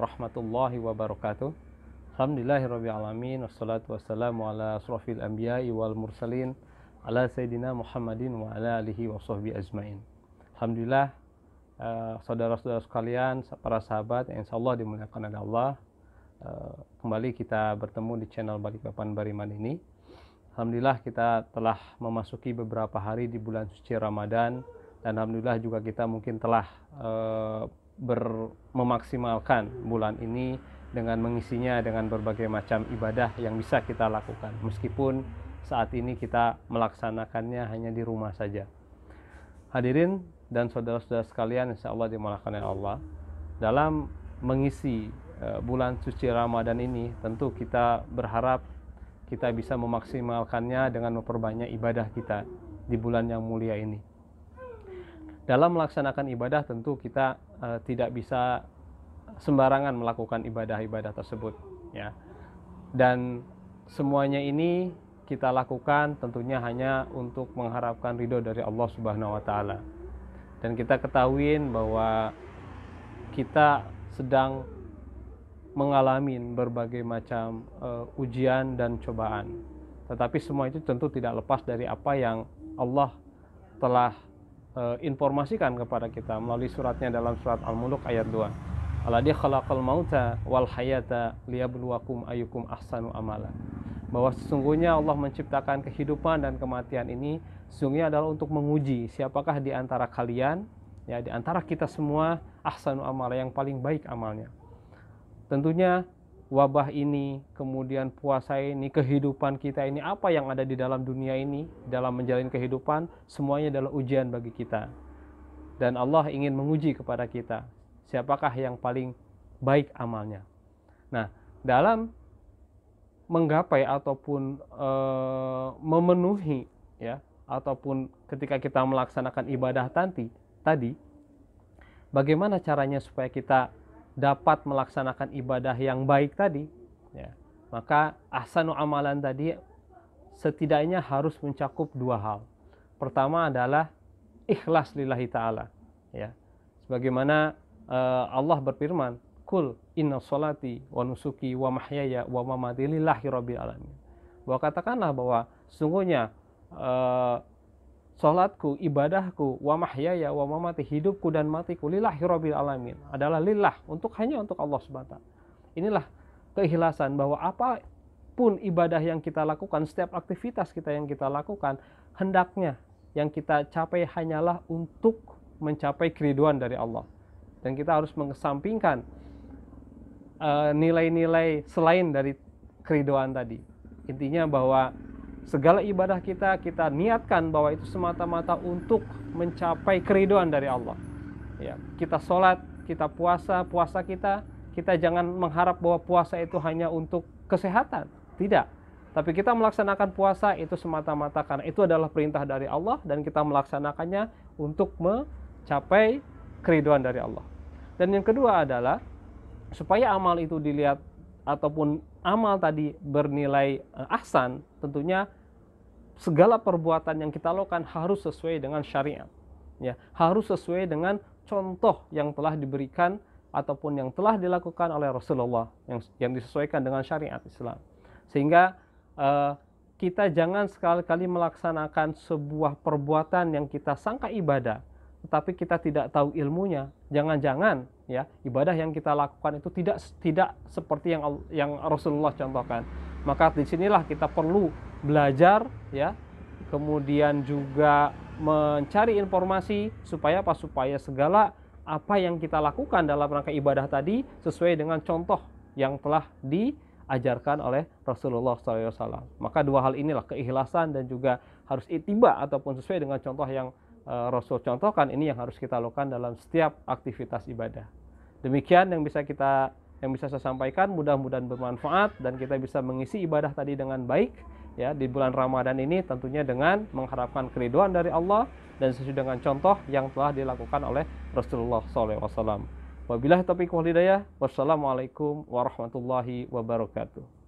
warahmatullahi wabarakatuh. Alhamdulillahirrabbilalamin. Wassalatu wassalamu ala asrafil anbiya'i wal mursalin Ala sayyidina Muhammadin wa ala alihi wa sahbihi ajmain. Alhamdulillah uh, Saudara-saudara sekalian Para sahabat yang insya Allah dimuliakan oleh Allah uh, Kembali kita bertemu di channel Balikpapan Bariman ini. Alhamdulillah kita telah memasuki beberapa hari di bulan suci Ramadan Dan Alhamdulillah juga kita mungkin telah uh, ber, memaksimalkan bulan ini dengan mengisinya dengan berbagai macam ibadah yang bisa kita lakukan. Meskipun saat ini kita melaksanakannya hanya di rumah saja. Hadirin dan saudara-saudara sekalian insya Allah dimulakan oleh Allah. Dalam mengisi uh, bulan suci Ramadan ini tentu kita berharap kita bisa memaksimalkannya dengan memperbanyak ibadah kita di bulan yang mulia ini dalam melaksanakan ibadah tentu kita uh, tidak bisa sembarangan melakukan ibadah-ibadah tersebut ya. Dan semuanya ini kita lakukan tentunya hanya untuk mengharapkan ridho dari Allah Subhanahu wa taala. Dan kita ketahui bahwa kita sedang mengalami berbagai macam uh, ujian dan cobaan. Tetapi semua itu tentu tidak lepas dari apa yang Allah telah uh, informasikan kepada kita melalui suratnya dalam surat Al-Mulk ayat 2 Alladhi khalaqal mauta wal hayata liyabluwakum ayyukum ahsanu amala. Bahwa sesungguhnya Allah menciptakan kehidupan dan kematian ini sesungguhnya adalah untuk menguji siapakah di antara kalian ya di antara kita semua ahsanu amala yang paling baik amalnya. Tentunya wabah ini, kemudian puasa ini, kehidupan kita ini, apa yang ada di dalam dunia ini, dalam menjalani kehidupan, semuanya adalah ujian bagi kita. Dan Allah ingin menguji kepada kita siapakah yang paling baik amalnya. Nah, dalam menggapai ataupun e, memenuhi ya ataupun ketika kita melaksanakan ibadah tadi tadi bagaimana caranya supaya kita dapat melaksanakan ibadah yang baik tadi ya. Maka ahsanu amalan tadi setidaknya harus mencakup dua hal. Pertama adalah ikhlas lillahi taala ya. Sebagaimana uh, Allah berfirman, "Kul inna solati wa nusuki wa mahyaya wa mamati lillahi rabbil alamin." Bahwa katakanlah bahwa sungguhnya uh, salatku, ibadahku, wa mahyaya wa mamati, hidupku dan matiku lillahi rabbil alamin adalah lillah untuk hanya untuk Allah Subhanahu Inilah keikhlasan bahwa apa pun ibadah yang kita lakukan, setiap aktivitas kita yang kita lakukan, hendaknya yang kita capai hanyalah untuk mencapai keriduan dari Allah dan kita harus mengesampingkan eh, nilai-nilai uh, selain dari keridoan tadi. Intinya bahwa segala ibadah kita kita niatkan bahwa itu semata-mata untuk mencapai keridoan dari Allah. Ya, kita sholat, kita puasa, puasa kita kita jangan mengharap bahwa puasa itu hanya untuk kesehatan, tidak. Tapi kita melaksanakan puasa itu semata-mata karena itu adalah perintah dari Allah dan kita melaksanakannya untuk mencapai keriduan dari Allah. Dan yang kedua adalah supaya amal itu dilihat ataupun amal tadi bernilai uh, ahsan, tentunya segala perbuatan yang kita lakukan harus sesuai dengan syariat. Ya, harus sesuai dengan contoh yang telah diberikan ataupun yang telah dilakukan oleh Rasulullah yang yang disesuaikan dengan syariat Islam. Sehingga uh, kita jangan sekali-kali melaksanakan sebuah perbuatan yang kita sangka ibadah tetapi kita tidak tahu ilmunya, jangan-jangan ya ibadah yang kita lakukan itu tidak tidak seperti yang yang Rasulullah contohkan. Maka di sinilah kita perlu belajar ya, kemudian juga mencari informasi supaya apa? Supaya segala apa yang kita lakukan dalam rangka ibadah tadi sesuai dengan contoh yang telah diajarkan oleh Rasulullah SAW. Maka dua hal inilah keikhlasan dan juga harus itiba ataupun sesuai dengan contoh yang Rasul contohkan ini yang harus kita lakukan dalam setiap aktivitas ibadah. Demikian yang bisa kita yang bisa saya sampaikan mudah-mudahan bermanfaat dan kita bisa mengisi ibadah tadi dengan baik ya di bulan Ramadan ini tentunya dengan mengharapkan keriduan dari Allah dan sesuai dengan contoh yang telah dilakukan oleh Rasulullah SAW. Wabillahi taufiq wal. Wassalamualaikum warahmatullahi wabarakatuh.